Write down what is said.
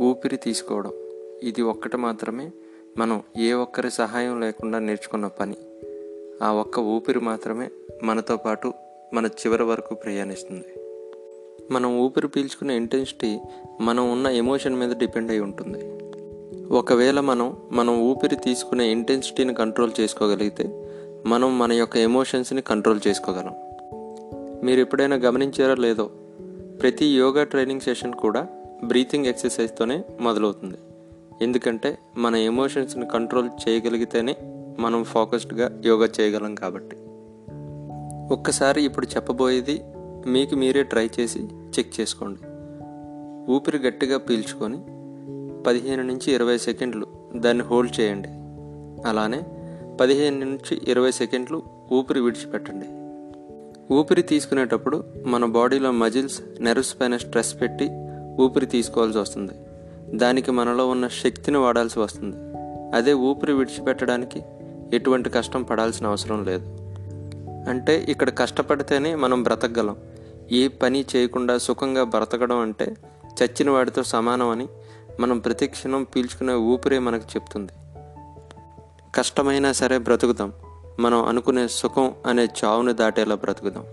ఊపిరి తీసుకోవడం. ఇది ఒక్కటి మాత్రమే. మనం ఏ ఒక్కరి సహాయం లేకుండా నేర్చుకున్న పని. ఆ ఒక్క ఊపిరి మాత్రమే మనతో పాటు మన చివరి వరకు ప్రయాణిస్తుంది. మనం ఊపిరి పీల్చుకునే ఇంటెన్సిటీ మనం ఉన్న ఎమోషన్ మీద డిపెండ్ అయి ఉంటుంది. ఒకవేళ మనం మనం ఊపిరి తీసుకునే ఇంటెన్సిటీని కంట్రోల్ చేసుకోగలిగితే మనం మన యొక్క ఎమోషన్స్ని కంట్రోల్ చేసుకోగలం. మీరు ఎప్పుడైనా గమనించారో లేదో ప్రతి యోగా ట్రైనింగ్ సెషన్ కూడా బ్రీతింగ్ ఎక్సర్సైజ్తోనే మొదలవుతుంది. ఎందుకంటే మన ఎమోషన్స్ని కంట్రోల్ చేయగలిగితేనే మనం ఫోకస్డ్గా యోగా చేయగలం కాబట్టి. ఒక్కసారి ఇప్పుడు చెప్పబోయేది మీకు మీరే ట్రై చేసి చెక్ చేసుకోండి. ఊపిరి గట్టిగా పీల్చుకొని పదిహేను నుంచి ఇరవై సెకండ్లు దాన్ని హోల్డ్ చేయండి. అలానే పదిహేను నుంచి ఇరవై సెకండ్లు ఊపిరి విడిచిపెట్టండి. ఊపిరి తీసుకునేటప్పుడు మన బాడీలో మజిల్స్ నెర్వ్స్ పైన స్ట్రెస్ పెట్టి ఊపిరి తీసుకోవాల్సి వస్తుంది. దానికి మనలో ఉన్న శక్తిని వాడాల్సి వస్తుంది. అదే ఊపిరి విడిచిపెట్టడానికి ఎటువంటి కష్టం పడాల్సిన అవసరం లేదు. అంటే ఇక్కడ కష్టపడితేనే మనం బ్రతకగలం. ఏ పని చేయకుండా సుఖంగా బ్రతకడం అంటే చచ్చిన వాడితో సమానం అని మనం ప్రతిక్షణం పీల్చుకునే ఊపిరే మనకు చెప్తుంది. కష్టమైనా సరే బ్రతుకుదాం. మనం అనుకునే సుఖం అనే చావుని దాటేలా బ్రతుకుదాం.